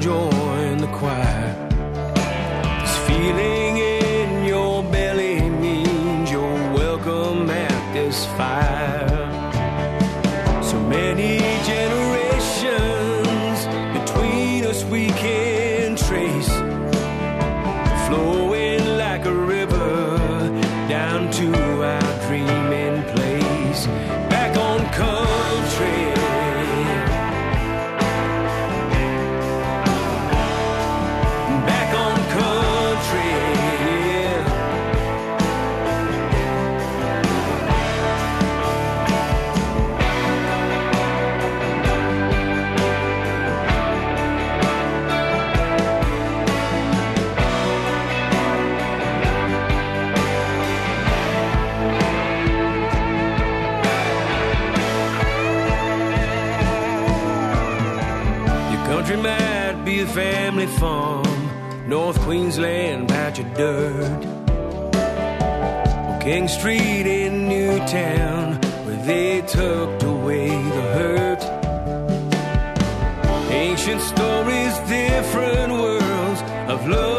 and North Queensland patch of dirt. Or King Street in Newtown, where they tucked away the hurt. Ancient stories, different worlds of love,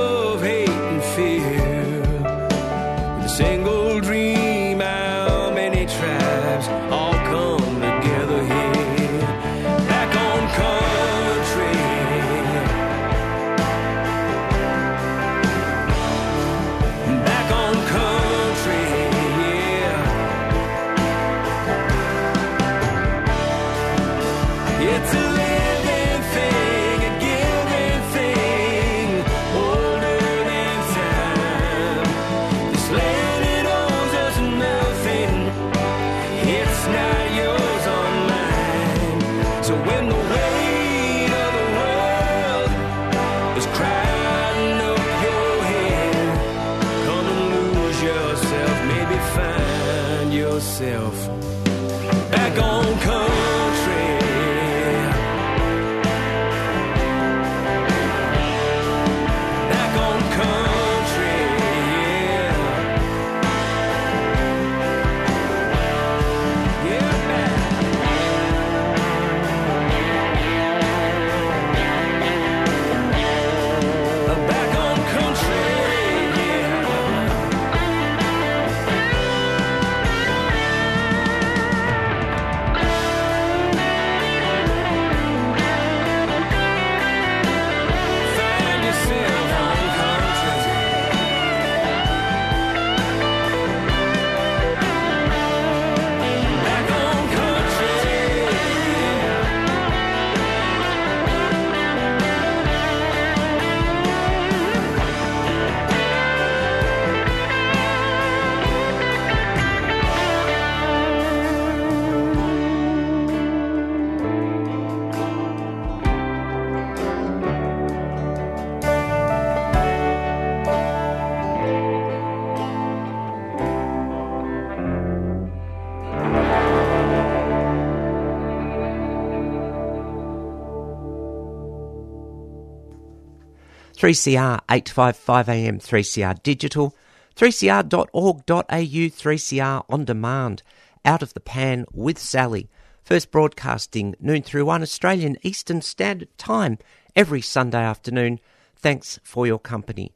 3CR 855am 3CR digital, 3cr.org.au 3CR on demand, out of the pan with Sally. First broadcasting noon through 1 Australian Eastern Standard Time every Sunday afternoon. Thanks for your company.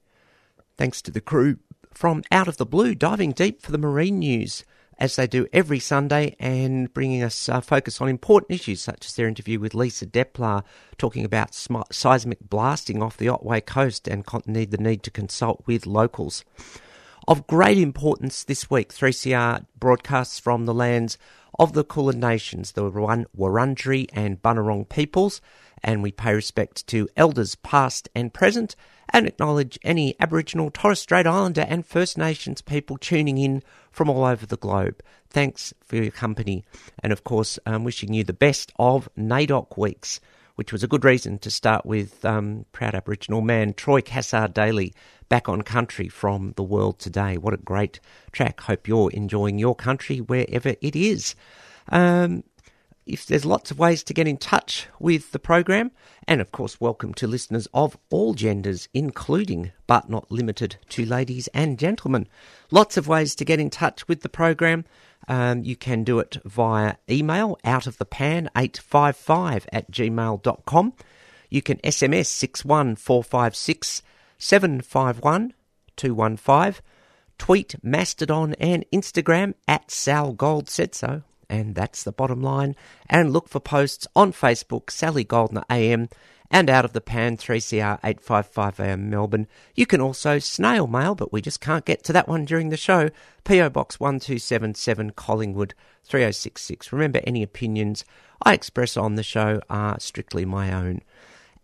Thanks to the crew from Out of the Blue, diving deep for the marine news as they do every Sunday and bringing us uh, focus on important issues such as their interview with Lisa Deplar talking about sm- seismic blasting off the Otway coast and con- need the need to consult with locals. Of great importance this week, 3CR broadcasts from the lands of the Kulin Nations, the Wurun- Wurundjeri and Bunurong peoples, and we pay respect to elders past and present and acknowledge any Aboriginal, Torres Strait Islander and First Nations people tuning in from all over the globe. Thanks for your company, and of course, um, wishing you the best of NAIDOC weeks, which was a good reason to start with um, proud Aboriginal man Troy Cassar-Daley back on country from the world today. What a great track! Hope you're enjoying your country wherever it is. Um, if there's lots of ways to get in touch with the program, and of course, welcome to listeners of all genders, including but not limited to ladies and gentlemen. Lots of ways to get in touch with the program. Um, you can do it via email out of the pan 855 at gmail.com. You can SMS 61456 751 215. Tweet, Mastodon, and Instagram at Sal Gold said so and that's the bottom line. And look for posts on Facebook, Sally Goldner AM, and out of the pan 3CR 855 AM Melbourne. You can also snail mail, but we just can't get to that one during the show. PO Box 1277 Collingwood 3066. Remember, any opinions I express on the show are strictly my own.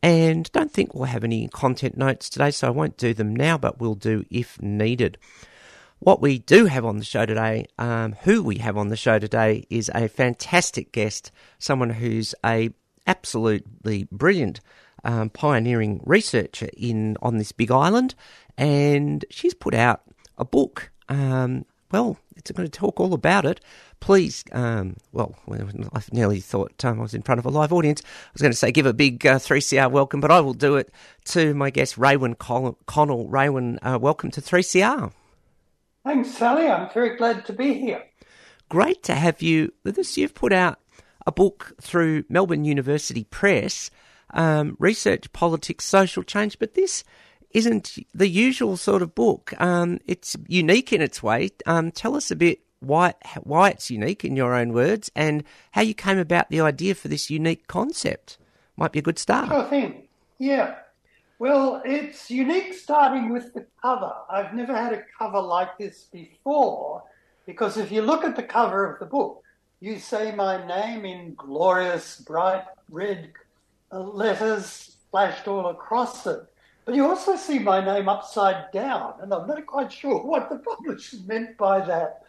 And don't think we'll have any content notes today, so I won't do them now, but we'll do if needed. What we do have on the show today, um, who we have on the show today, is a fantastic guest, someone who's a absolutely brilliant um, pioneering researcher in on this big island, and she's put out a book. Um, well, it's going to talk all about it. Please, um, well, I nearly thought um, I was in front of a live audience. I was going to say give a big uh, 3CR welcome, but I will do it to my guest, Raewyn Con- Connell. Raewyn, uh, welcome to 3CR. Thanks, Sally. I'm very glad to be here. Great to have you with us. You've put out a book through Melbourne University Press, um, Research, Politics, Social Change, but this isn't the usual sort of book. Um, it's unique in its way. Um, tell us a bit why why it's unique in your own words and how you came about the idea for this unique concept. Might be a good start. Sure thing. Yeah. Well, it's unique starting with the cover. I've never had a cover like this before because if you look at the cover of the book, you say my name in glorious, bright red uh, letters splashed all across it. But you also see my name upside down, and I'm not quite sure what the publisher meant by that,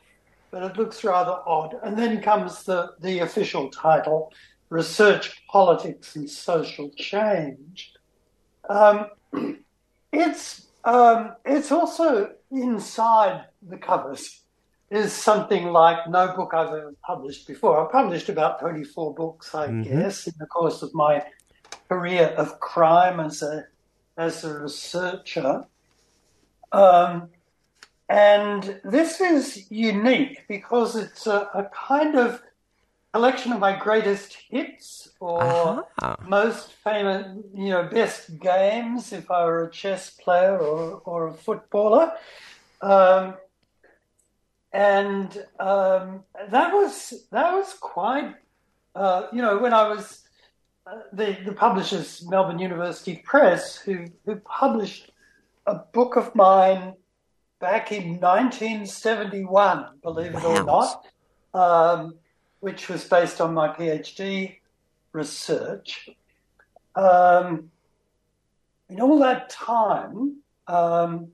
but it looks rather odd. And then comes the, the official title Research, Politics, and Social Change. Um, it's um, it's also inside the covers is something like no book I've ever published before. I've published about 24 books, I Mhm. guess, in the course of my career of crime as a as a researcher. Um, and this is unique because it's a, a kind of collection of my greatest hits or Aha. most famous, you know, best games if I were a chess player or, or a footballer. Um, and um, that was that was quite, uh, you know, when I was uh, the the publishers Melbourne University Press who who published a book of mine back in 1971, believe it or not, um, which was based on my PhD research. Um, in all that time, um,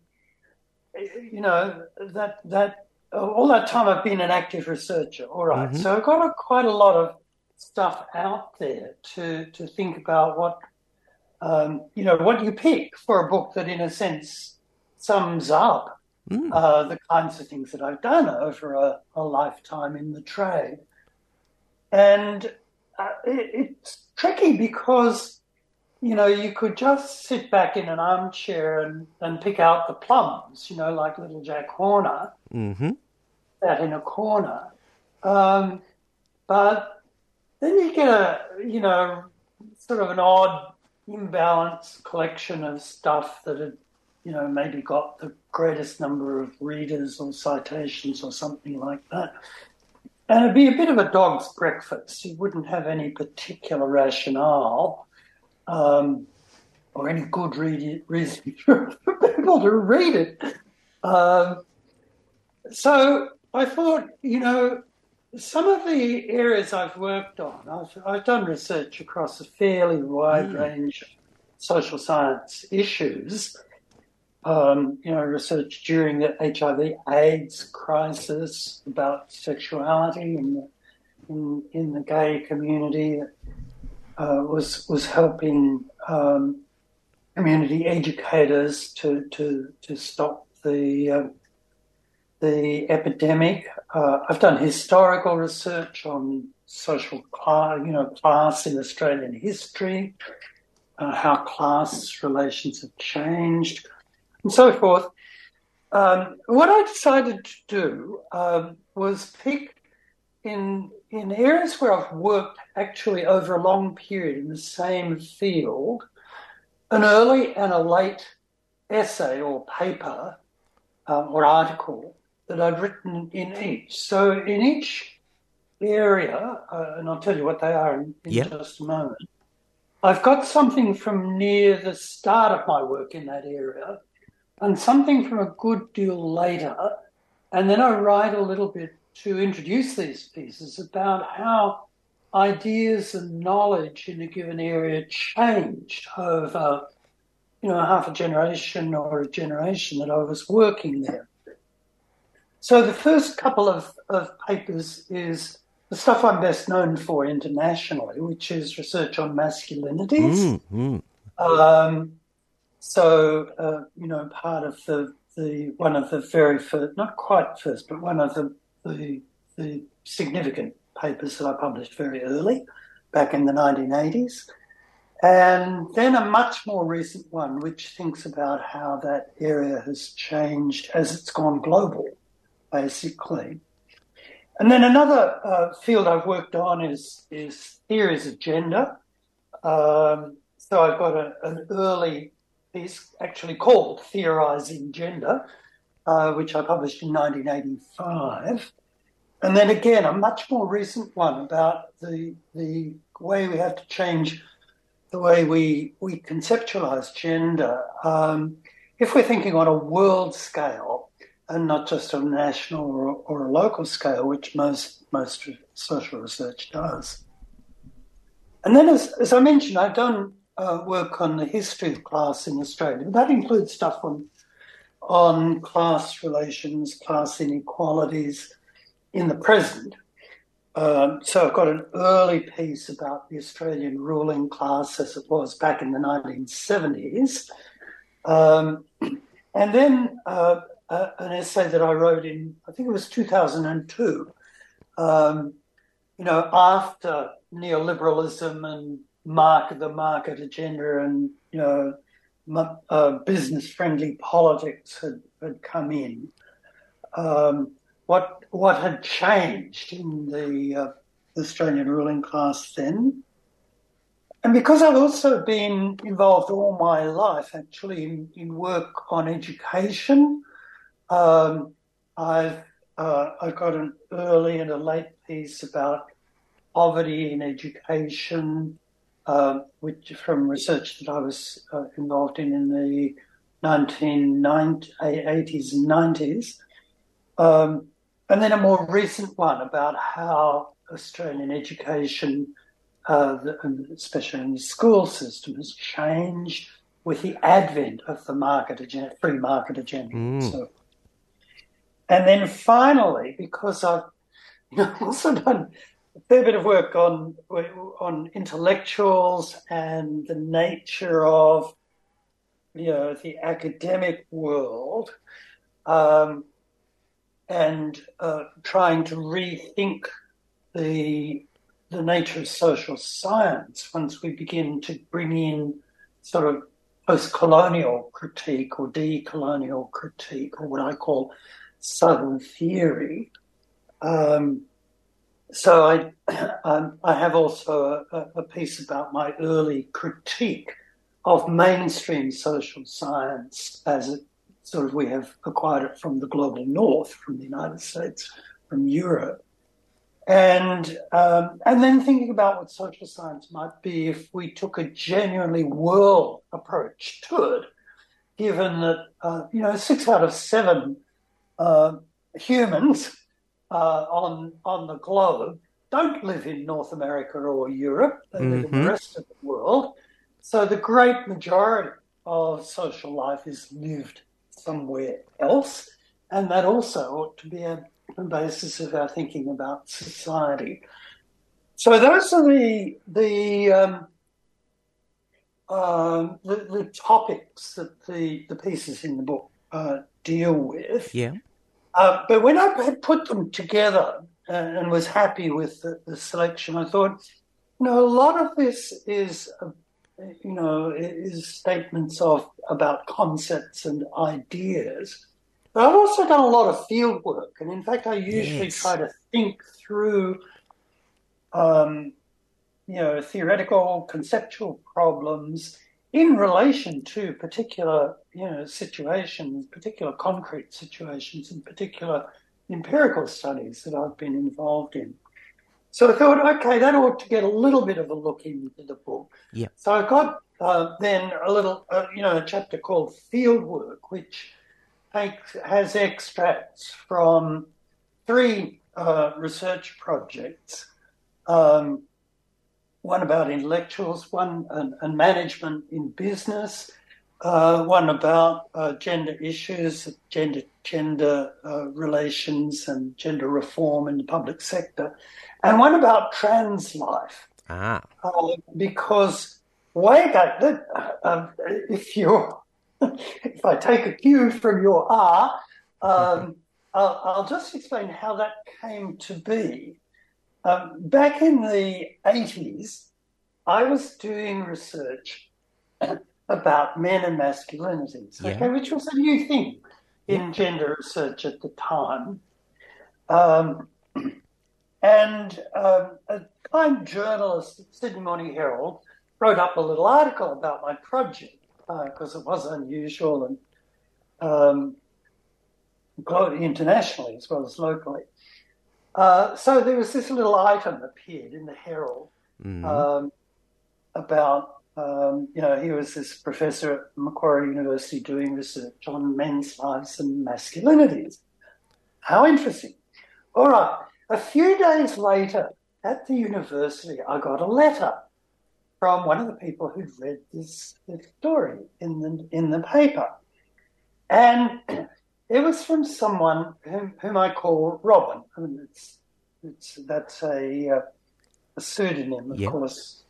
you know that that all that time I've been an active researcher. All right, Mhm. so I've got a, quite a lot of stuff out there to to think about what um, you know what you pick for a book that, in a sense, sums up Mm. uh, the kinds of things that I've done over a, a lifetime in the trade. And uh, it, it's tricky because you know, you could just sit back in an armchair and, and pick out the plums, you know, like little Jack Horner, Mm-hmm. sat in a corner. Um, but then you get a, you know, sort of an odd, imbalanced collection of stuff that had, you know, maybe got the greatest number of readers or citations or something like that. And it'd be a bit of a dog's breakfast. You wouldn't have any particular rationale um, or any good reason for people to read it. Um, so I thought, you know, some of the areas I've worked on, I've, I've done research across a fairly wide range of social science issues. Um, you know, research during the HIV/AIDS crisis about sexuality in the in, in the gay community uh, was was helping um, community educators to to to stop the uh, the epidemic. Uh, I've done historical research on social class, you know, class in Australian history, uh, how class relations have changed, and so forth. Um, what I decided to do um, was pick in in areas where I've worked actually over a long period in the same field, an early and a late essay or paper um, or article that I'd written in each. So in each area, uh, and I'll tell you what they are in, in Yep. just a moment. I've got something from near the start of my work in that area, and something from a good deal later, and then I write a little bit to introduce these pieces about how ideas and knowledge in a given area changed over, you know, half a generation or a generation that I was working there. So the first couple of, of papers is the stuff I'm best known for internationally, which is research on masculinities. Mm, mm. Um, so, uh, you know, part of the, the one of the very first, not quite first, but one of the, the, the significant papers that I published very early, back in the 1980s. And then a much more recent one, which thinks about how that area has changed as it's gone global, basically. And then another uh, field I've worked on is, is theories of gender. Um, so I've got a, an early piece actually called Theorizing Gender, uh, which I published in 1985. And then again, a much more recent one about the, the way we have to change the way we, we conceptualize gender. Um, if we're thinking on a world scale and not just a national or, or a local scale, which most, most social research does. And then, as, as I mentioned, I've done uh, work on the history of class in Australia. That includes stuff on on class relations, class inequalities in the present. Um, so I've got an early piece about the Australian ruling class as it was back in the 1970s. Um, and then uh, uh, an essay that I wrote in, I think it was 2002, um, you know, after neoliberalism and market the market agenda and, you know, uh, business friendly politics had, had come in. Um, what what had changed in the uh, Australian ruling class then? And because I've also been involved all my life, actually, in, in work on education, um, I've uh, I got an early and a late piece about poverty in education, uh, which from research that I was uh, involved in in the 1980s and 90s. Um, and then a more recent one about how Australian education, uh, the, and especially in the school system, has changed with the advent of the market agenda, free market agenda. and Mm. So, and then finally, because I've you know, also done a fair bit of work on on intellectuals and the nature of you know the academic world. Um, and uh, trying to rethink the the nature of social science once we begin to bring in sort of post-colonial critique or decolonial critique, or what I call Southern theory. Um, so I, um, I have also a, a piece about my early critique of mainstream social science as it sort of we have acquired it from the global north, from the United States, from Europe. And um, and then thinking about what social science might be if we took a genuinely world approach to it, given that uh, you know six out of seven uh, humans uh, on on the globe don't live in North America or Europe; they live in the rest of the world. So the great majority of social life is lived somewhere else, and that also ought to be a, a basis of our thinking about society. So those are the the um, um, the, the topics that the the pieces in the book uh, deal with. Yeah. Uh, but when I had put them together uh, and was happy with the, the selection, I thought, you know, a lot of this is, uh, you know, is statements of about concepts and ideas. But I've also done a lot of field work, and in fact, I usually Yes. try to think through, um, you know, theoretical, conceptual problems in relation to particular, you know, situations, particular concrete situations, and particular empirical studies that I've been involved in. So I thought, okay, that ought to get a little bit of a look into the book. Yeah. So I got uh, then a little, uh, you know, a chapter called Fieldwork, which takes, has extracts from three uh, research projects. Um, one about intellectuals, one and, and management in business, uh, one about uh, gender issues, gender gender uh, relations, and gender reform in the public sector, and one about trans life. Ah. Uh, because way back then, uh, if you if I take a cue from your R, um, I'll, I'll just explain how that came to be. Um, back in the 80s, I was doing research about men and masculinities, Yeah. okay, which was a new thing in gender research at the time. Um, and um, a kind journalist at Sydney Morning Herald wrote up a little article about my project because it was unusual and um, internationally as well as locally. Uh, so there was this little item appeared in the Herald Mhm. um, about, um, you know, he was this professor at Macquarie University doing research on men's lives and masculinities. How interesting. All right. A few days later at the university, I got a letter from one of the people who'd read this, this story in the, in the paper. And it was from someone whom, whom I call Robin. I mean, it's, it's, that's a, uh, a pseudonym, of Yeah. course.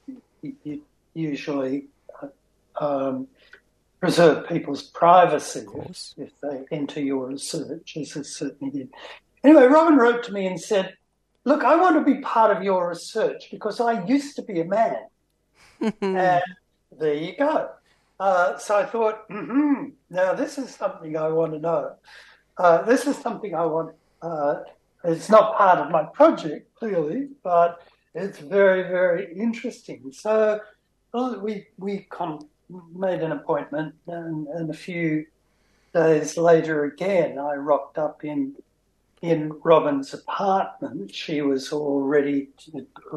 You, you usually uh, um, preserve people's privacy if, if they enter your research, as it certainly did. Anyway, Robin wrote to me and said, Look, I want to be part of your research because I used to be a man. and there you go. Uh, so I thought, hmm now this is something I want to know. Uh, this is something I want. Uh, it's not part of my project, clearly, but it's very, very interesting. So we we con- made an appointment, and, and a few days later, again, I rocked up in in Robin's apartment. She was already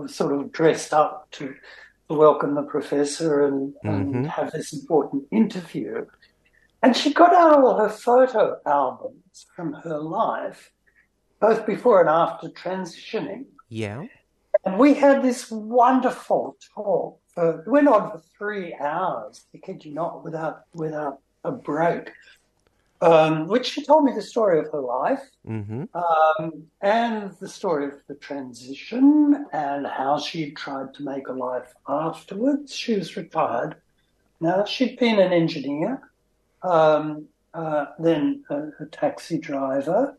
sort of dressed up to welcome the professor and, and Mhm. have this important interview. And she got out all her photo albums from her life, both before and after transitioning. Yeah. And we had this wonderful talk. For, it went on for three hours, I kid you not, without without a break. Um, which she told me the story of her life Mm-hmm. um, and the story of the transition and how she tried to make a life afterwards. She was retired. Now she'd been an engineer, um, uh, then a, a taxi driver.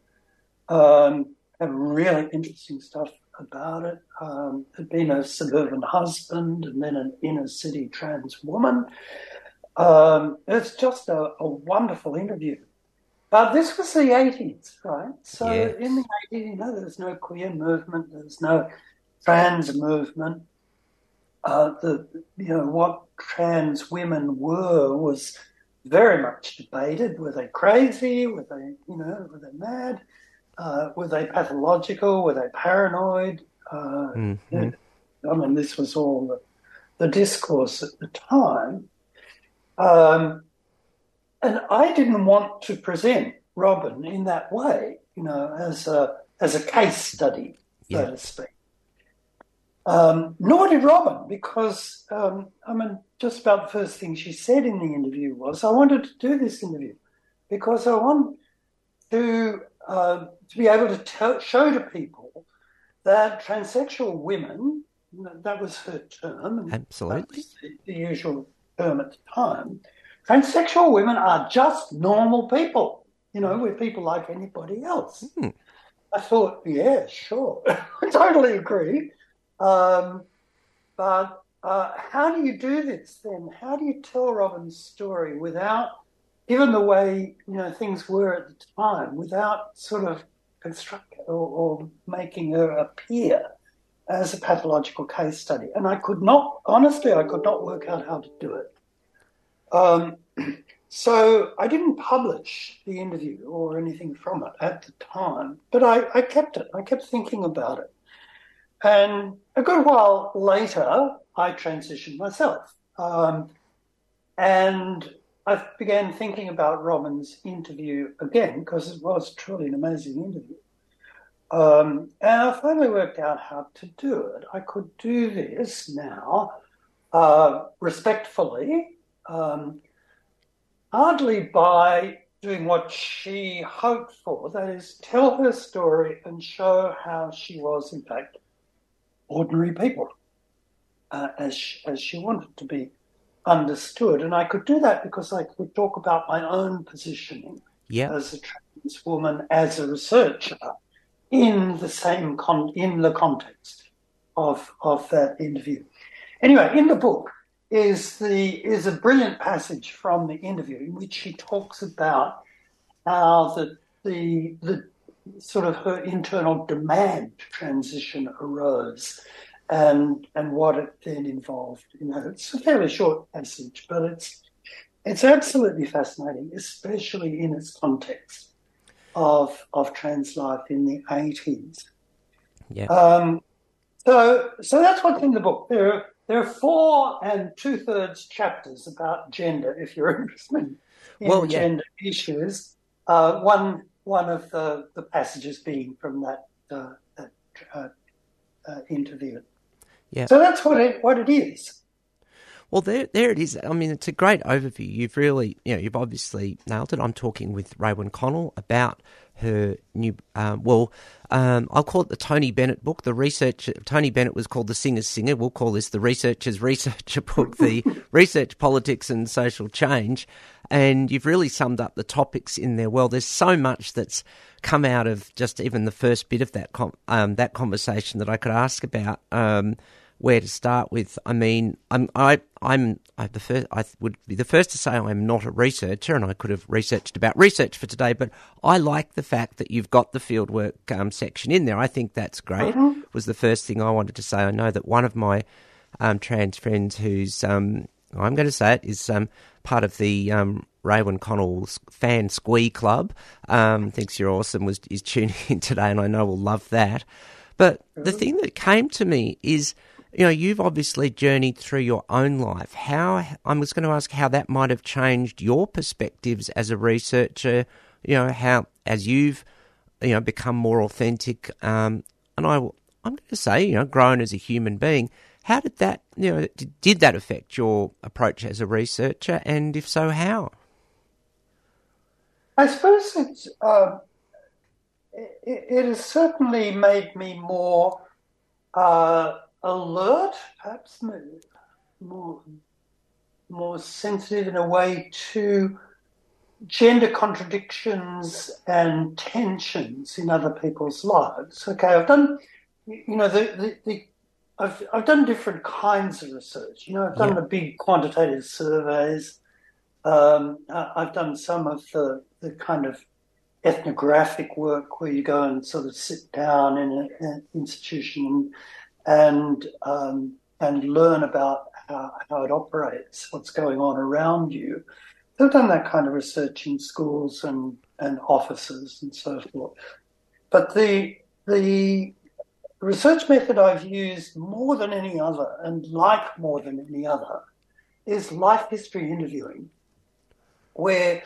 Um, had really interesting stuff about it. Um, had been a suburban husband and then an inner city trans woman. Um, it's just a, a wonderful interview. But this was the 80s, right? So Yes. in the 80s, you know, there's no queer movement, there's no trans movement. Uh, the you know what trans women were was very much debated. Were they crazy? Were they you know were they mad? Uh, were they pathological? Were they paranoid? Uh, Mhm. I mean, this was all the, the discourse at the time. Um, and I didn't want to present Robin in that way, you know, as a as a case study, so Yeah. to speak. Um, nor did Robin, because um, I mean, just about the first thing she said in the interview was, "I wanted to do this interview because I want to uh, to be able to tell, show to people that transsexual women, that was her term. Absolutely, the, the usual term at the time, transsexual women are just normal people. You know, we're people like anybody else. Hmm. I thought, yeah, sure, I totally agree. Um, but uh, how do you do this then? How do you tell Robin's story without, given the way you know things were at the time, without sort of construct or, or making her appear as a pathological case study? And I could not, honestly, I could not work out how to do it. Um, so I didn't publish the interview or anything from it at the time, but I, I kept it. I kept thinking about it. And a good while later, I transitioned myself. Um, and I began thinking about Robin's interview again because it was truly an amazing interview. Um, and I finally worked out how to do it. I could do this now uh, respectfully, um, hardly by doing what she hoped for that is, tell her story and show how she was, in fact, ordinary people uh, as, she, as she wanted to be understood. And I could do that because I could talk about my own positioning Yeah. as a trans woman, as a researcher, in the same con- in the context of of that interview. Anyway, in the book is the is a brilliant passage from the interview in which she talks about how the the the sort of her internal demand transition arose and and what it then involved. You know, it's a fairly short passage, but it's it's absolutely fascinating, especially in its context of of trans life in the eighties. Yeah. Um, so so that's what's in the book. There are there are four and two thirds chapters about gender, if you're interested in Well, yeah. gender issues. Uh, one one of the, the passages being from that uh, that uh, uh, interview. Yeah. So that's what it what it is. Well, there, there it is. I mean, it's a great overview. You've really, you know, you've obviously nailed it. I'm talking with Raewyn Connell about her new, um, well, um, I'll call it the Tony Bennett book. The research, Tony Bennett was called the Singer's Singer. We'll call this the Researcher's Researcher book, the Research, Politics and Social Change. And you've really summed up the topics in there well. There's so much that's come out of just even the first bit of that com- um, that conversation that I could ask about. Where to start with. I mean, I'm I I'm I the first I would be the first to say I'm not a researcher, and I could have researched about research for today. But I like the fact that you've got the fieldwork um, section in there. I think that's great. Was the first thing I wanted to say. I know that one of my um, trans friends, who's um, I'm going to say it, is um, part of the um, Raewyn Connell's fan squee club. Um, thinks you're awesome. Was is tuning in today, and I know will love that. But the thing that came to me is, you know, you've obviously journeyed through your own life. How I was going to ask how that might have changed your perspectives as a researcher. You know, how as you've you know become more authentic, um, and I I'm going to say you know grown as a human being. How did that you know did, that affect your approach as a researcher, and if so, how? I suppose it's uh, it, it has certainly made me more uh, alert, perhaps more, more more sensitive in a way to gender contradictions and tensions in other people's lives. Okay, I've done you know the the, the I've I've done different kinds of research. You know, I've done Yeah. the big quantitative surveys. Um, I've done some of the, the kind of ethnographic work where you go and sort of sit down in a- an institution and um, and learn about how, how it operates, what's going on around you. I've done that kind of research in schools and, and offices and so forth. But the the research method I've used more than any other and like more than any other is life history interviewing, where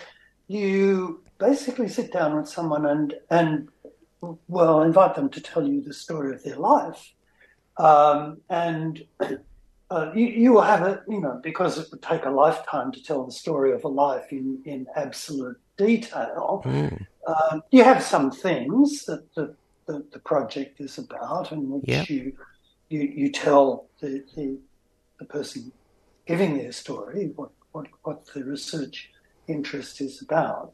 you basically sit down with someone and and well invite them to tell you the story of their life, um, and uh, you, you will have it, you know, because it would take a lifetime to tell the story of a life in in absolute detail. Mm. Um, you have some things that the, the, the project is about, and which Yeah. you, you you tell the, the the person giving their story what what, what the research interest is about.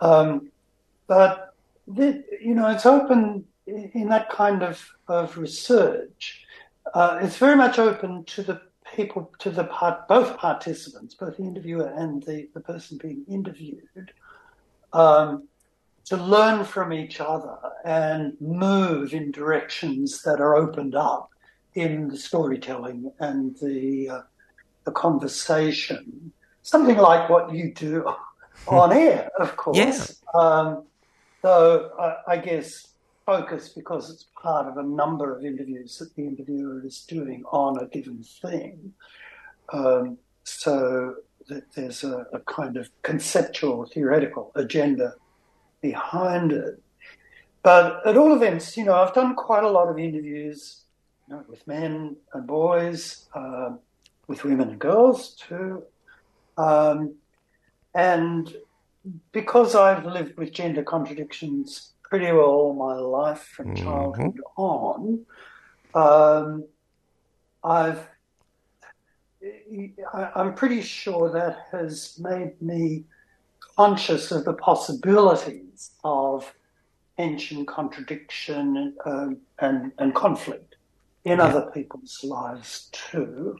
Um, but the, you know, it's open in that kind of of research. Uh, it's very much open to the people, to the part, both participants, both the interviewer and the, the person being interviewed, um, to learn from each other and move in directions that are opened up in the storytelling and the uh, the conversation. Something like what you do on air, of course. Yeah. Um, though I, I guess focus because it's part of a number of interviews that the interviewer is doing on a given thing. Um, so that there's a, a kind of conceptual, theoretical agenda behind it. But at all events, you know, I've done quite a lot of interviews you know, with men and boys, um, with women and girls too. Um, and because I've lived with gender contradictions pretty well all my life from Mhm. childhood on, um, I've I- I'm pretty sure that has made me conscious of the possibilities of tension, contradiction, um, and and conflict in Yeah. other people's lives too.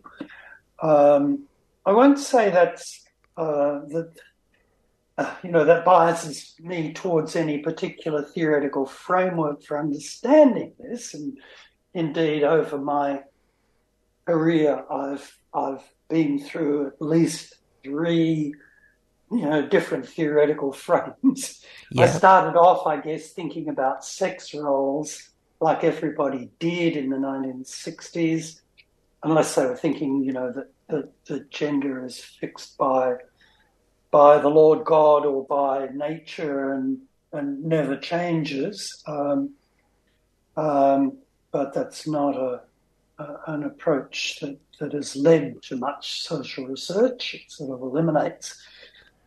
Um, I won't say that's uh, that Uh, you know that biases me towards any particular theoretical framework for understanding this, and indeed over my career, I've I've been through at least three, you know, different theoretical frames. I started off, I guess, thinking about sex roles, like everybody did in the 1960s, unless they were thinking, you know, that the gender is fixed by by the Lord God or by nature and and never changes. Um, um, but that's not a, a an approach that, that has led to much social research. It sort of eliminates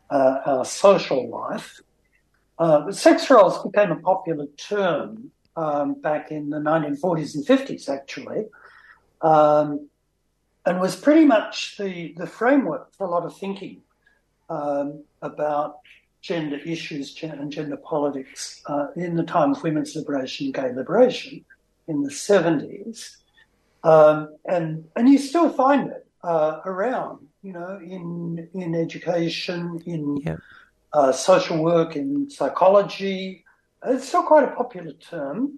uh, our social life. Uh, sex roles became a popular term um, back in the 1940s and 50s, actually, um, and was pretty much the, the framework for a lot of thinking um, about gender issues and gender politics uh, in the time of women's liberation, gay liberation in the 70s. Um, and and you still find it uh, around, you know, in in education, in Yeah. uh, social work, in psychology. It's still quite a popular term,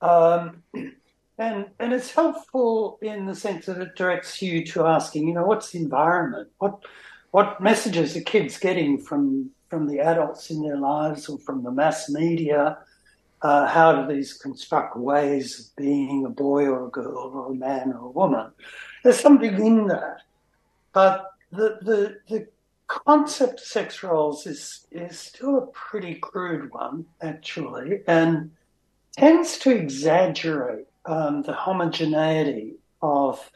um, and and it's helpful in the sense that it directs you to asking, you know, what's the environment? What what messages are kids getting from from the adults in their lives or from the mass media? Uh, how do these construct ways of being a boy or a girl or a man or a woman? There's something in that, but the the the concept of sex roles is is still a pretty crude one actually, and tends to exaggerate um, the homogeneity of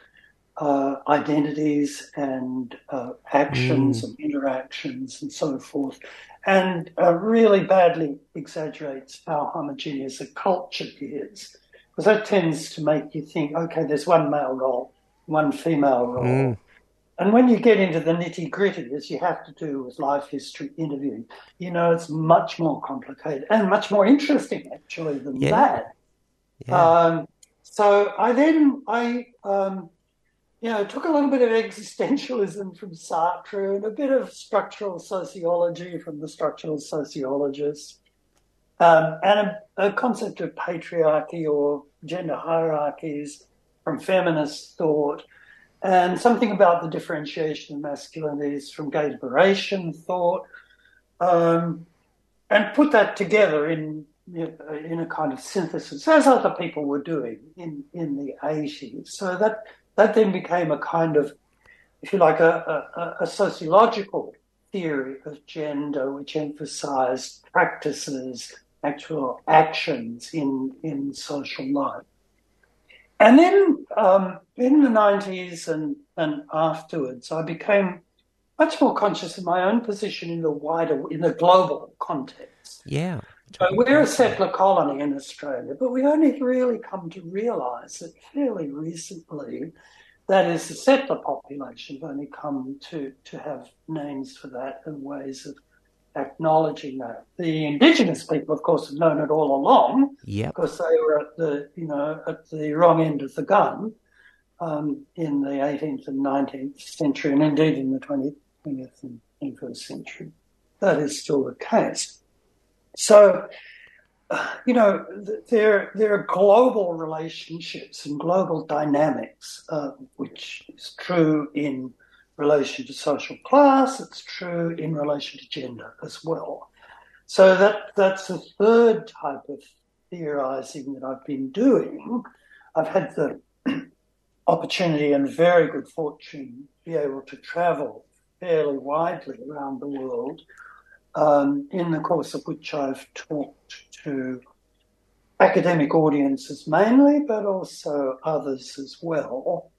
uh, identities and uh, actions and interactions and so forth, and uh, really badly exaggerates how homogeneous a culture is. Because that tends to make you think, okay, there's one male role, one female role. Mm. And when you get into the nitty gritty, as you have to do with life history interviewing, you know, it's much more complicated and much more interesting, actually, than Yeah. that. Yeah. Um, so I then I um, you know, took a little bit of existentialism from Sartre and a bit of structural sociology from the structural sociologists, um, and a, a concept of patriarchy or gender hierarchies from feminist thought, and something about the differentiation of masculinities from gay liberation thought, um, and put that together in in a kind of synthesis, as other people were doing in, in the 80s. So that that then became a kind of, if you like, a, a, a sociological theory of gender, which emphasized practices, actual actions in, in social life. And then um, in the 90s and, and afterwards, I became much more conscious of my own position in the wider, in the global context. Yeah. So we're a settler colony in Australia, but we only really come to realise it fairly recently. That is, the settler population have only come to, to have names for that and ways of acknowledging that. The indigenous people, of course, have known it all along Yep. because they were at the you know at the wrong end of the gun um, in the 18th and 19th century, and indeed in the 20th, 20th and 21st century. That is still the case. So, you know, there there are global relationships and global dynamics, uh, which is true in relation to social class. It's true in relation to gender as well. So that that's the third type of theorizing that I've been doing. I've had the opportunity and very good fortune to be able to travel fairly widely around the world, um, in the course of which I've talked to academic audiences mainly, but also others as well,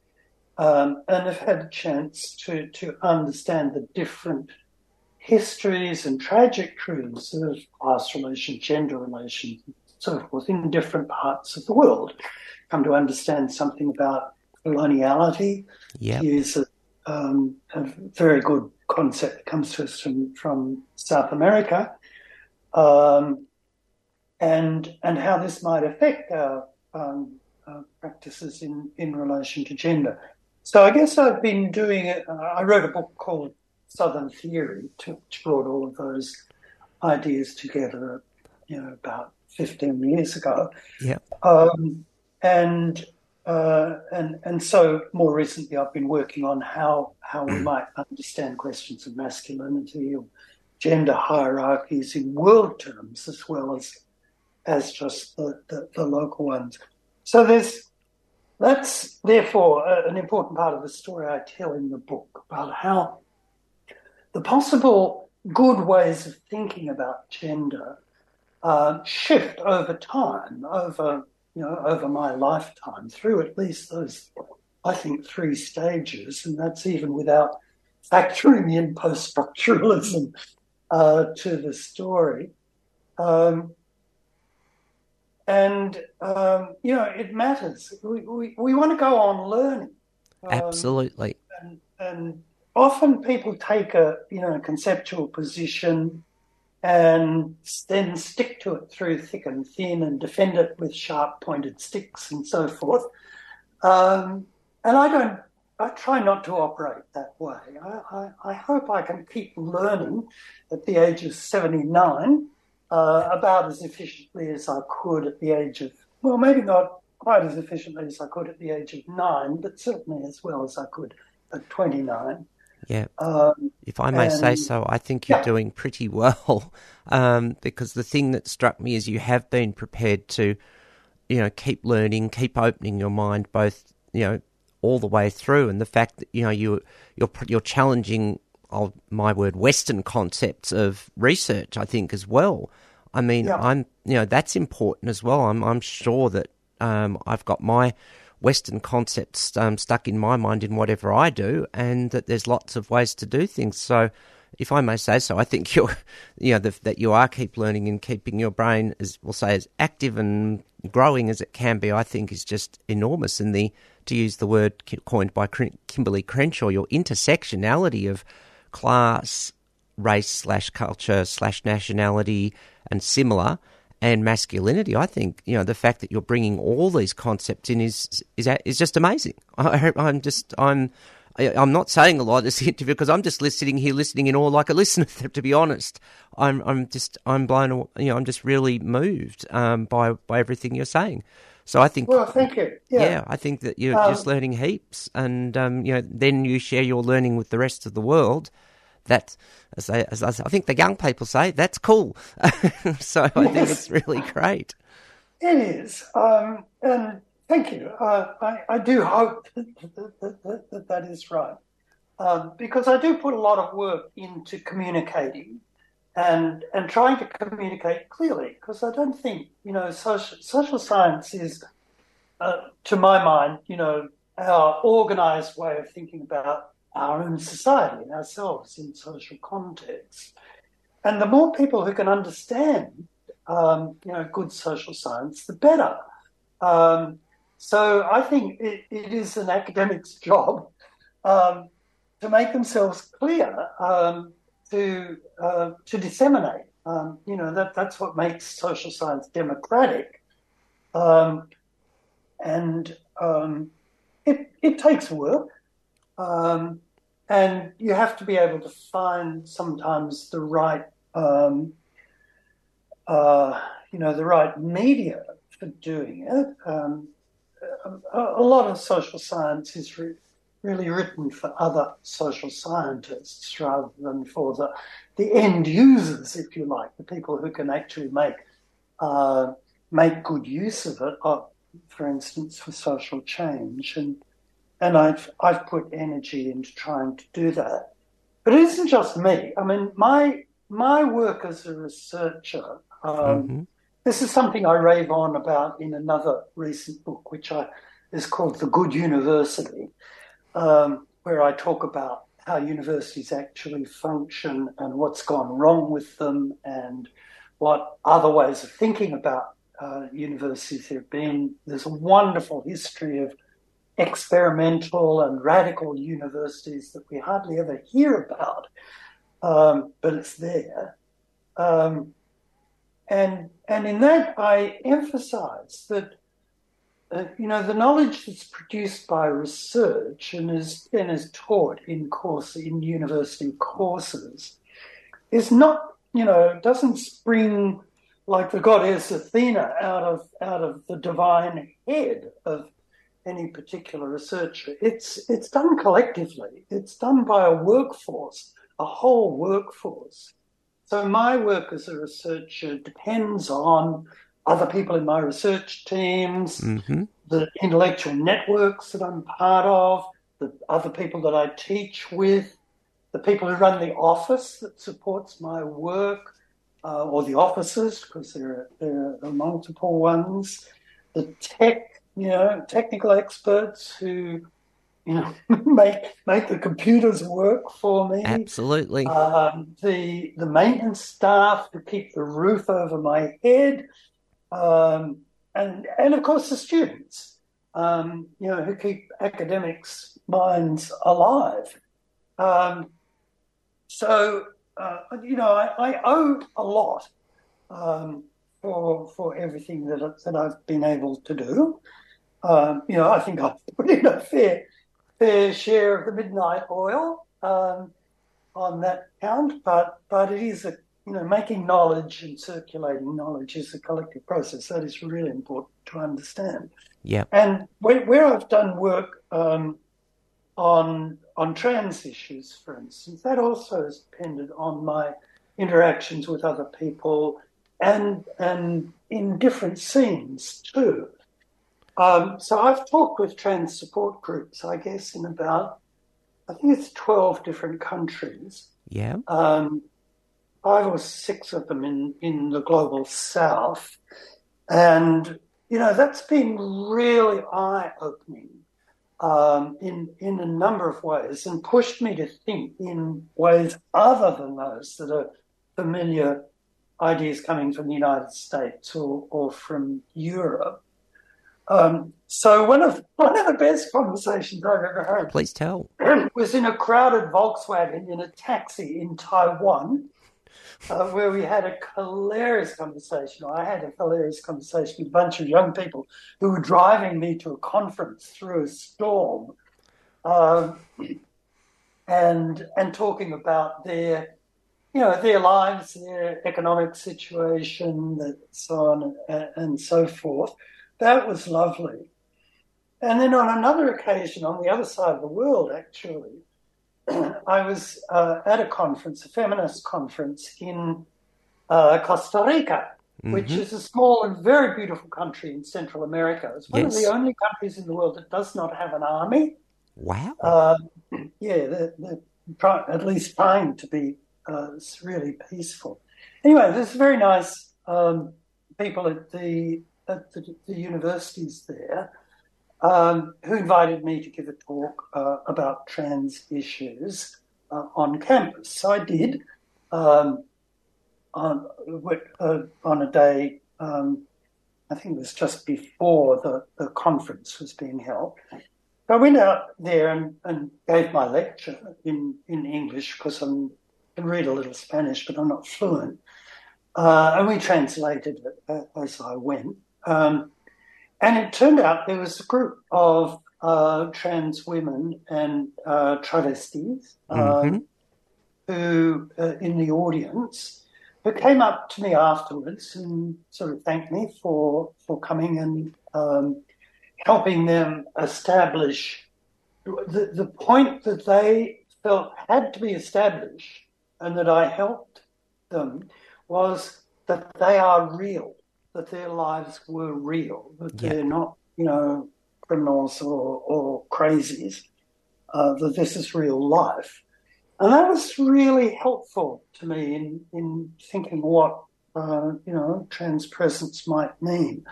um, and have had a chance to, to understand the different histories and trajectories of class relations, gender relations, and so forth in different parts of the world. Come to understand something about coloniality, Yep. to use a, um, a very good concept that comes to us from, from South America, um, and and how this might affect our um, uh, practices in, in relation to gender. So I guess I've been doing it. Uh, I wrote a book called Southern Theory, to, which brought all of those ideas together, you know, about 15 years ago. Yep. Um, and uh, and and so more recently, I've been working on how how we might understand questions of masculinity or gender hierarchies in world terms as well as as just the, the, the local ones. So there's that's therefore a, an important part of the story I tell in the book about how the possible good ways of thinking about gender uh, shift over time, over you know, over my lifetime, through at least those, I think, three stages, and that's even without factoring in post-structuralism uh, to the story. Um, and um, you know, it matters. We, we, we want to go on learning. Um, Absolutely. and, and often people take a you know a conceptual position and then stick to it through thick and thin and defend it with sharp pointed sticks and so forth. Um, and I don't. I try not to operate that way. I, I, I hope I can keep learning at the age of 79 uh, about as efficiently as I could at the age of, well, maybe not quite as efficiently as I could at the age of nine, but certainly as well as I could at 29. Yeah. Um, If I may say so, I think you're Yeah. doing pretty well. Um, because the thing that struck me is you have been prepared to, you know, keep learning, keep opening your mind, both you know, all the way through, and the fact that you know you you're you're challenging, oh, my word, Western concepts of research. I think as well. I mean, Yeah. I'm you know that's important as well. I'm I'm sure that um, I've got my Western concepts um, stuck in my mind in whatever I do, and that there's lots of ways to do things. So, if I may say so, I think you're, you know, the, that you are keep learning and keeping your brain, as we'll say, as active and growing as it can be. I think is just enormous. And the, to use the word coined by Kimberlé Crenshaw, your intersectionality of class, race slash culture slash nationality and similar, and masculinity. I think you know the fact that you're bringing all these concepts in is is is just amazing. I, I'm just I'm. I'm not saying a lot of this interview because I'm just sitting here listening in awe like a listener. To be honest, I'm I'm just I'm blown. You know, I'm just really moved um, by by everything you're saying. So I think Well, thank you. yeah. Yeah. I think that you're Um, just learning heaps, and um, you know, then you share your learning with the rest of the world. That, as, they, as I I think the young people say, that's cool. so I think it's really great. It is, um, and thank you. Uh, I, I do hope that that, that, that, is right, um, because I do put a lot of work into communicating and and trying to communicate clearly. Because I don't think you know social social science is, uh, to my mind, you know, our organised way of thinking about our own society ourselves in social contexts. And the more people who can understand um, you know, good social science, the better. Um, so I think it, it is an academic's job um, to make themselves clear, um, to uh, to disseminate. Um, you know that that's what makes social science democratic, um, and it it takes work, um, and you have to be able to find sometimes the right um, uh, you know, the right media for doing it. Um, a, a lot of social science is re- really written for other social scientists rather than for the the end users, if you like, the people who can actually make uh, make good use of it. Uh, for instance, for social change, and and I've I've put energy into trying to do that. But it isn't just me. I mean, my my work as a researcher. Um, Mhm. This is something I rave on about in another recent book, which I, is called The Good University, um, where I talk about how universities actually function and what's gone wrong with them and what other ways of thinking about uh, universities there have been. There's a wonderful history of experimental and radical universities that we hardly ever hear about, um, but it's there. Um, and and in that, I emphasize that uh, you know the knowledge that's produced by research and is and is taught in course in university courses is not you know doesn't spring like the goddess Athena out of out of the divine head of any particular researcher. It's it's done collectively. It's done by a workforce, a whole workforce. So my work as a researcher depends on other people in my research teams, hmm the intellectual networks that I'm part of, the other people that I teach with, the people who run the office that supports my work, uh, or the offices, because there are, there are multiple ones, the tech, you know, technical experts who, you know, make make the computers work for me. Absolutely. Um, the the maintenance staff who keep the roof over my head, um, and and of course the students, um, you know, who keep academics' minds alive. Um, so uh, you know, I, I owe a lot um, for for everything that that I've been able to do. Um, you know, I think I've put in a fair fair share of the midnight oil. Um, on that count, but but it is a you know making knowledge and circulating knowledge is a collective process that is really important to understand. Yeah. And where, where I've done work um, on on trans issues, for instance, that also has depended on my interactions with other people and and in different scenes too. Um, so I've talked with trans support groups, I guess, in about I think it's twelve different countries Yeah. um, five or six of them in, in the global south. And, you know, that's been really eye opening um, in, in a number of ways and pushed me to think in ways other than those that are familiar ideas coming from the United States or, or from Europe. Um, so one of one of the best conversations I've ever had Please tell. was in a crowded Volkswagen in a taxi in Taiwan uh, where we had a hilarious conversation. I had a hilarious conversation with a bunch of young people who were driving me to a conference through a storm, um, and and talking about their, you know, their lives, their economic situation, and so on and, and so forth. That was lovely. And then on another occasion, on the other side of the world, actually, I was uh, at a conference, a feminist conference in uh, Costa Rica, which is a small and very beautiful country in Central America. It's one of the only countries in the world that does not have an army. Wow. Uh, yeah, they're, they're at least trying to be uh, really peaceful. Anyway, there's very nice um, people at the at the, the universities there um, who invited me to give a talk uh, about trans issues uh, on campus. So I did um, on uh, on a day. Um, I think it was just before the, the conference was being held. I went out there and, and gave my lecture in, in English because I can read a little Spanish, but I'm not fluent. Uh, and we translated it uh, as I went. Um, and it turned out there was a group of uh, trans women and uh, travestis um, who, uh, in the audience, who came up to me afterwards and sort of thanked me for, for coming and um, helping them establish the, the point that they felt had to be established and that I helped them was that they are real, that their lives were real, that Yeah. they're not, you know, criminals or, or crazies, uh, that this is real life. And that was really helpful to me in, in thinking what, uh, you know, trans presence might mean.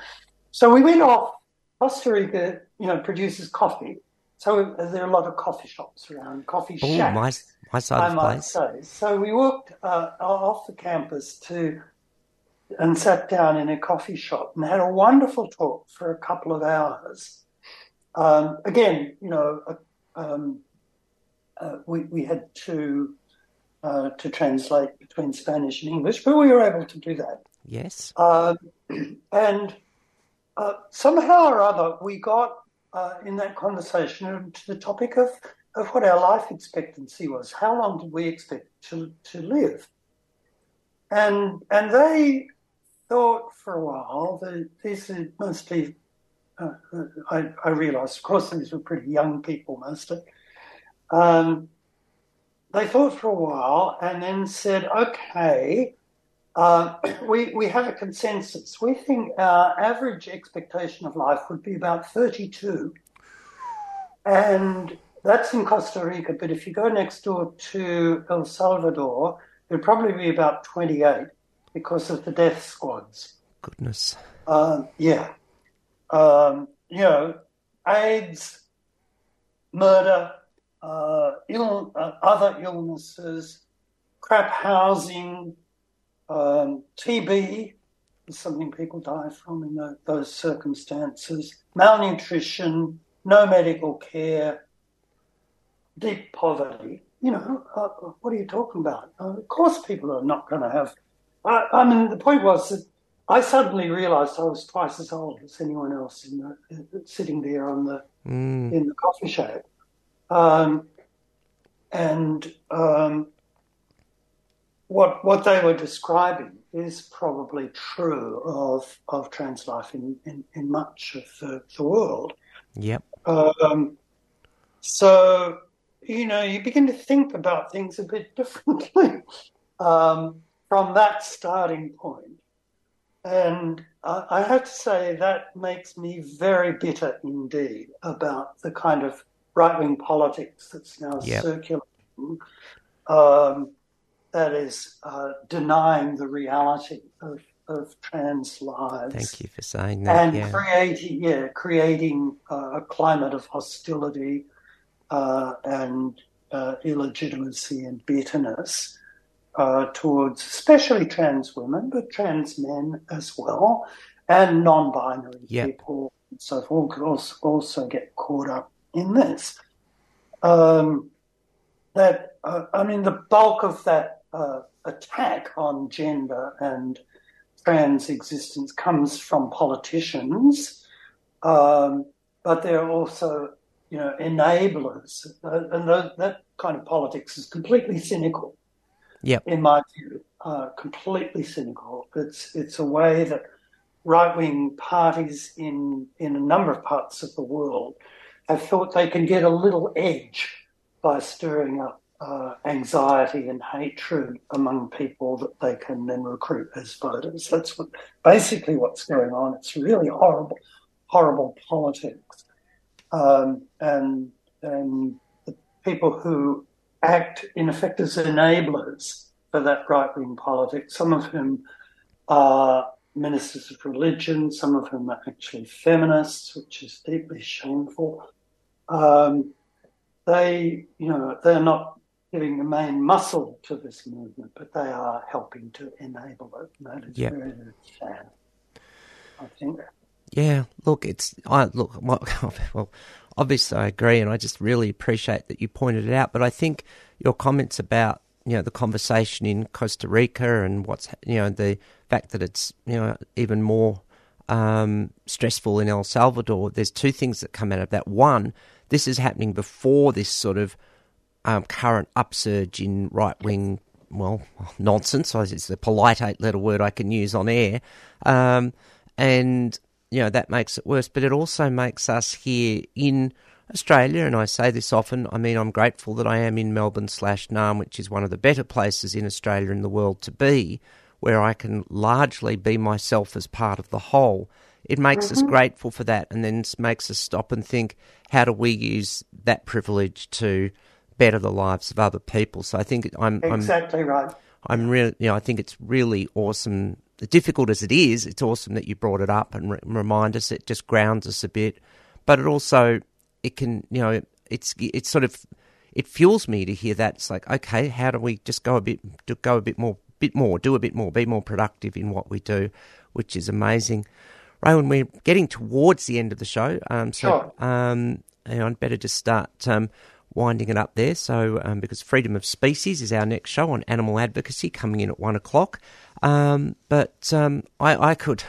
So we went off. Costa Rica, you know, produces coffee. So there are a lot of coffee shops around, coffee shacks. my, my side I of might place. say. So we walked uh, off the campus to and sat down in a coffee shop and had a wonderful talk for a couple of hours. Um, again, you know, uh, um, uh, we we had to uh, to translate between Spanish and English, but we were able to do that. Yes. Um, and uh, somehow or other, we got uh, in that conversation to the topic of, of what our life expectancy was. How long did we expect to, to live? And and they thought for a while that these are mostly, uh, uh, I, I realised, of course, these were pretty young people mostly. Um, they thought for a while and then said, okay, uh, we, we have a consensus. We think our average expectation of life would be about 32. And that's in Costa Rica. But if you go next door to El Salvador, it'd probably be about 28 because of the death squads. Goodness. Um, yeah. Um, you know, AIDS, murder, uh, Ill, uh, other illnesses, crap housing, um, TB is something people die from in tho- those circumstances, malnutrition, no medical care, deep poverty. You know, uh, what are you talking about? Uh, of course, people are not going to have. I, I mean, the point was that I suddenly realised I was twice as old as anyone else in the, sitting there on the Mm, in the coffee shop. Um, and um, what what they were describing is probably true of of trans life in, in, in much of the, the world. yep. Um, so you know, you begin to think about things a bit differently um, from that starting point. And I, I have to say that makes me very bitter indeed about the kind of right wing politics that's now Yep. circulating um, that is uh, denying the reality of, of trans lives Thank you for saying that. and yeah. creating yeah creating uh, a climate of hostility uh, and uh, illegitimacy and bitterness uh, towards especially trans women, but trans men as well, and non-binary Yep. people and so forth could also, also get caught up in this. Um, that uh, I mean, the bulk of that uh, attack on gender and trans existence comes from politicians, um, but they're also, you know, enablers, uh, and that kind of politics is completely cynical. Yep. in my view, uh, completely cynical. It's it's a way that right wing parties in in a number of parts of the world have thought they can get a little edge by stirring up uh, anxiety and hatred among people that they can then recruit as voters. That's what basically what's going on. It's really horrible, horrible politics, um, and and the people who act in effect as enablers for that right wing politics. Some of whom are ministers of religion, some of whom are actually feminists, which is deeply shameful. Um, they, you know, they're not giving the main muscle to this movement, but they are helping to enable it. And that is Yep. very, very sad. I think. Yeah, look, it's I look. Well, obviously, I agree, and I just really appreciate that you pointed it out. But I think your comments about you know the conversation in Costa Rica and what's you know the fact that it's you know even more um, stressful in El Salvador. There's two things that come out of that. One, this is happening before this sort of um, current upsurge in right wing, well, nonsense. It's the polite eight letter word I can use on air. Um, and, you know, that makes it worse. But it also makes us here in Australia, and I say this often, I mean, I'm grateful that I am in Melbourne slash Naarm, which is one of the better places in Australia and the world to be, where I can largely be myself as part of the whole. It makes us mm-hmm. grateful for that and then makes us stop and think, how do we use that privilege to better the lives of other people? So I think I'm, I'm Exactly right. I'm really, you know, I think it's really awesome. Difficult as it is, it's awesome that you brought it up and re- remind us. It just grounds us a bit, but it also, it can, you know, it's it's sort of, it fuels me to hear that. It's like, okay, how do we just go a bit, go a bit more, bit more, do a bit more, be more productive in what we do, which is amazing. Rowan, we're getting towards the end of the show, um, so Sure. um, I'd better just start um, winding it up there. So, um, because Freedom of Species is our next show on animal advocacy coming in at one o'clock. Um, but um, I, I could,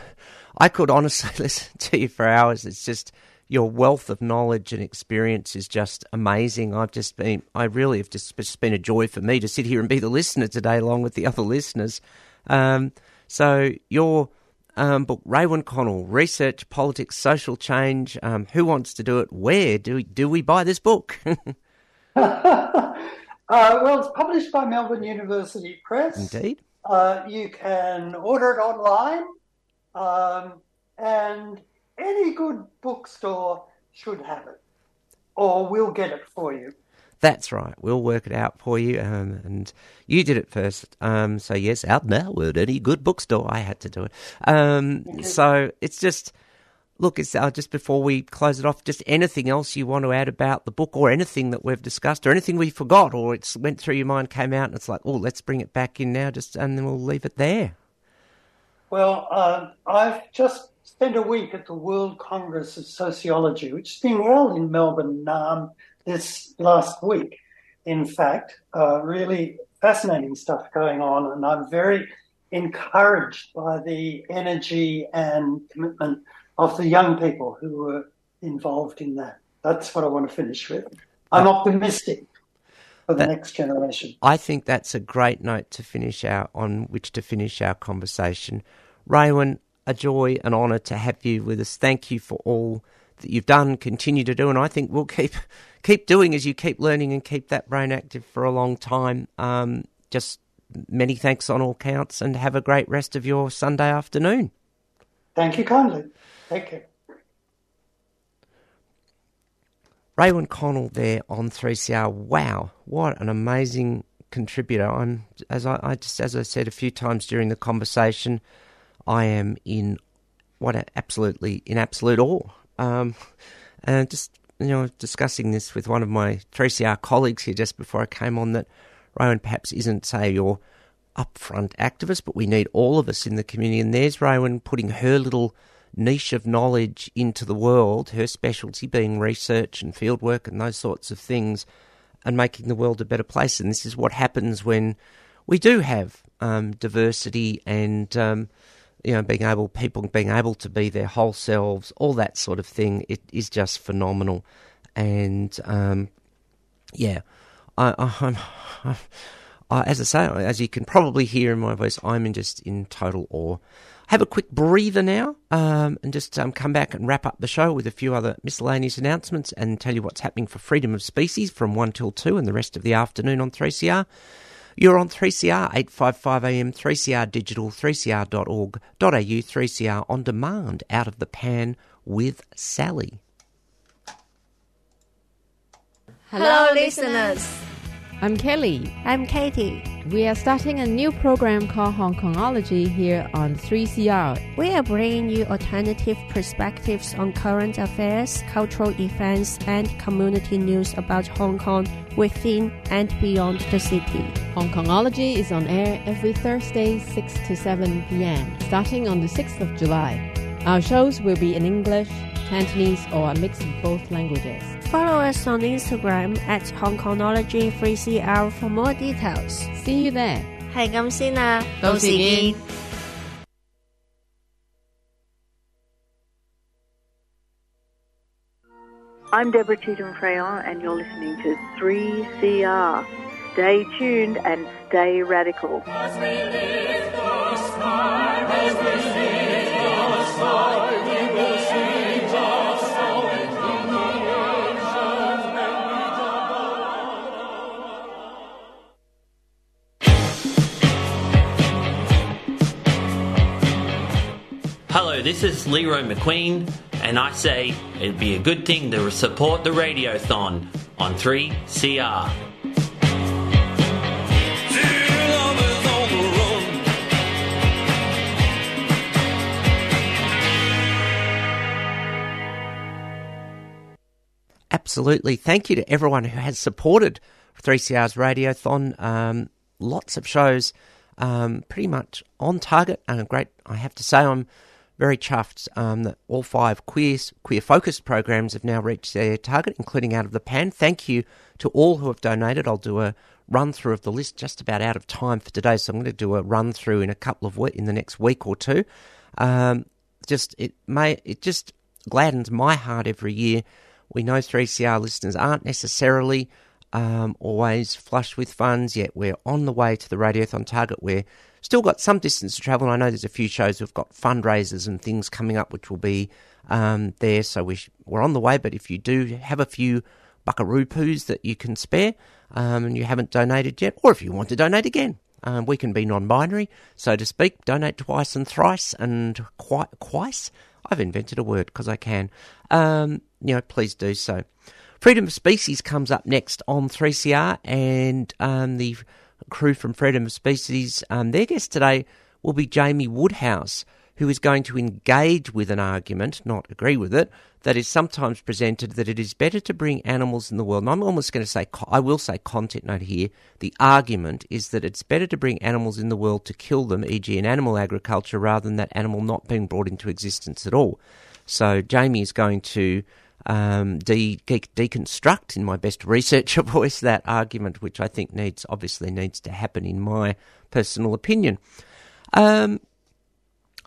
I could honestly listen to you for hours. It's just your wealth of knowledge and experience is just amazing. I've just been, I really have just, been a joy for me to sit here and be the listener today, along with the other listeners. Um, so your um, book, Raewyn Connell, Research, Politics, Social Change. Um, who wants to do it? Where do we, do we buy this book? uh, well, it's published by Melbourne University Press. Indeed. Uh, you can order it online, um, and any good bookstore should have it, or we'll get it for you. That's right. We'll work it out for you. Um, and you did it first. Um, so, yes, out now at any good bookstore. I had to do it. Um, so, it's just, look, uh, just before we close it off, just anything else you want to add about the book or anything that we've discussed or anything we forgot or it's went through your mind, came out, and it's like, oh, let's bring it back in now, just and then we'll leave it there. Well, uh, I've just spent a week at the World Congress of Sociology, which is being held in Melbourne um, this last week. In fact, uh, really fascinating stuff going on, and I'm very encouraged by the energy and commitment of the young people who were involved in that. That's what I want to finish with. I'm optimistic for the That- next generation. I think that's a great note to finish our on which to finish our conversation. Raewyn, a joy, and honour to have you with us. Thank you for all that you've done, continue to do, and I think we'll keep keep doing as you keep learning and keep that brain active for a long time. Um, just many thanks on all counts, and have a great rest of your Sunday afternoon. Thank you kindly. Take care. Raewyn Connell there on 3CR. Wow, what an amazing contributor. I'm as I, I just as I said a few times during the conversation, I am in what a, absolutely in absolute awe. Um, and just you know discussing this with one of my 3CR colleagues here just before I came on that Rowan perhaps isn't say your upfront activist, but we need all of us in the community. And there's Rowan putting her little niche of knowledge into the world, her specialty being research and fieldwork and those sorts of things, and making the world a better place. And this is what happens when we do have um, diversity and um, you know being able people being able to be their whole selves, all that sort of thing. It is just phenomenal, and um, yeah, I, I, I'm. I, as I say, as you can probably hear in my voice, I'm in just in total awe. Have a quick breather now, um, and just um, come back and wrap up the show with a few other miscellaneous announcements, and tell you what's happening for freedom of species from one till two, and the rest of the afternoon on 3CR. You're on 3CR 855 AM, 3CR digital, 3cr.org.au, 3CR on demand, out of the pan with Sally. Hello, listeners. I'm Kelly. I'm Katie. We are starting a new program called Hong Kongology here on 3CR. We are bringing you alternative perspectives on current affairs, cultural events, and community news about Hong Kong within and beyond the city. Hong Kongology is on air every Thursday, 6 to 7 p.m., starting on the 6th of July. Our shows will be in English, Cantonese, or a mix of both languages. Follow us on Instagram at Hong Kongology3CR for more details. See you there. 系咁先啦。到时见。I'm Deborah Cheetham Fraillon, and you're listening to 3CR. Stay tuned and stay radical. As Hello, this is Leroy McQueen, and I say it'd be a good thing to support the Radiothon on 3CR. Absolutely. Thank you to everyone who has supported 3CR's Radiothon. Um, lots of shows, um, pretty much on target, and a great. I have to say, I'm very chuffed um, that all five queer queer focused programs have now reached their target, including Out of the Pan. Thank you to all who have donated. I'll do a run through of the list. Just about out of time for today, so I'm going to do a run through in a couple of in the next week or two. Um, just it may it just gladdens my heart every year. We know 3CR listeners aren't necessarily um, always flush with funds, yet we're on the way to the Radiothon target. We're still got some distance to travel. I know there's a few shows we've got fundraisers and things coming up, which will be um, there. So we sh- we're on the way. But if you do have a few buckaroo poos that you can spare um, and you haven't donated yet, or if you want to donate again, um, we can be non-binary, so to speak. Donate twice and thrice and quite twice. I've invented a word because I can. Um, you know, please do so. Freedom of Species comes up next on 3CR, and um, the crew from Freedom of Species, um, their guest today will be Jamie Woodhouse, who is going to engage with an argument, not agree with it, that is sometimes presented that it is better to bring animals in the world. And I'm almost going to say, I will say content note here. The argument is that it's better to bring animals in the world to kill them, e.g., in animal agriculture, rather than that animal not being brought into existence at all. So Jamie is going to um, de- de- deconstruct, in my best researcher voice, that argument, which I think needs obviously needs to happen, in my personal opinion. Um,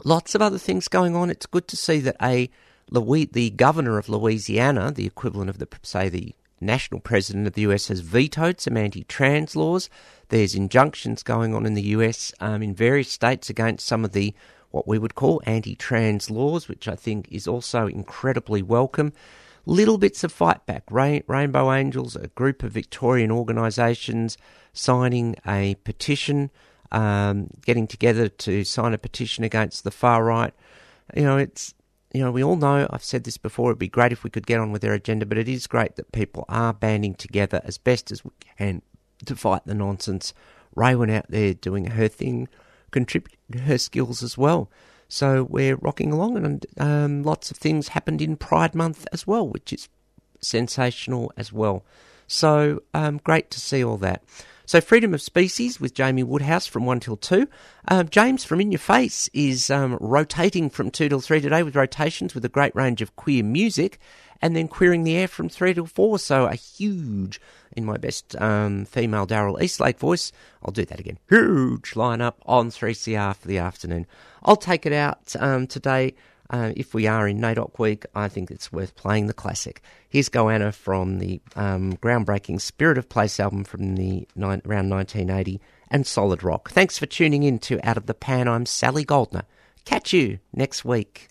lots of other things going on. It's good to see that a Louis, the governor of Louisiana, the equivalent of the say the national president of the US, has vetoed some anti-trans laws. There's injunctions going on in the US um, in various states against some of the what we would call anti-trans laws, which I think is also incredibly welcome. Little bits of fight back. Rain, Rainbow Angels, a group of Victorian organisations, signing a petition, um, getting together to sign a petition against the far right. You know, it's you know, we all know, I've said this before, it'd be great if we could get on with their agenda, but it is great that people are banding together as best as we can to fight the nonsense. Raewyn out there doing her thing, contributing her skills as well. So we're rocking along, and um, lots of things happened in Pride Month as well, which is sensational as well. So um, great to see all that. So Freedom of Species with Jamie Woodhouse from 1 till 2. Um, James from In Your Face is um, rotating from 2 till 3 today with rotations with a great range of queer music and then queering the air from 3 till 4. So a huge in my best um, female Darrell Eastlake voice. I'll do that again. Huge lineup on 3CR for the afternoon. I'll take it out um, today. Uh, if we are in NAIDOC week, I think it's worth playing the classic. Here's Goanna from the um, groundbreaking Spirit of Place album from the around 1980 and Solid Rock. Thanks for tuning in to Out of the Pan. I'm Sally Goldner. Catch you next week.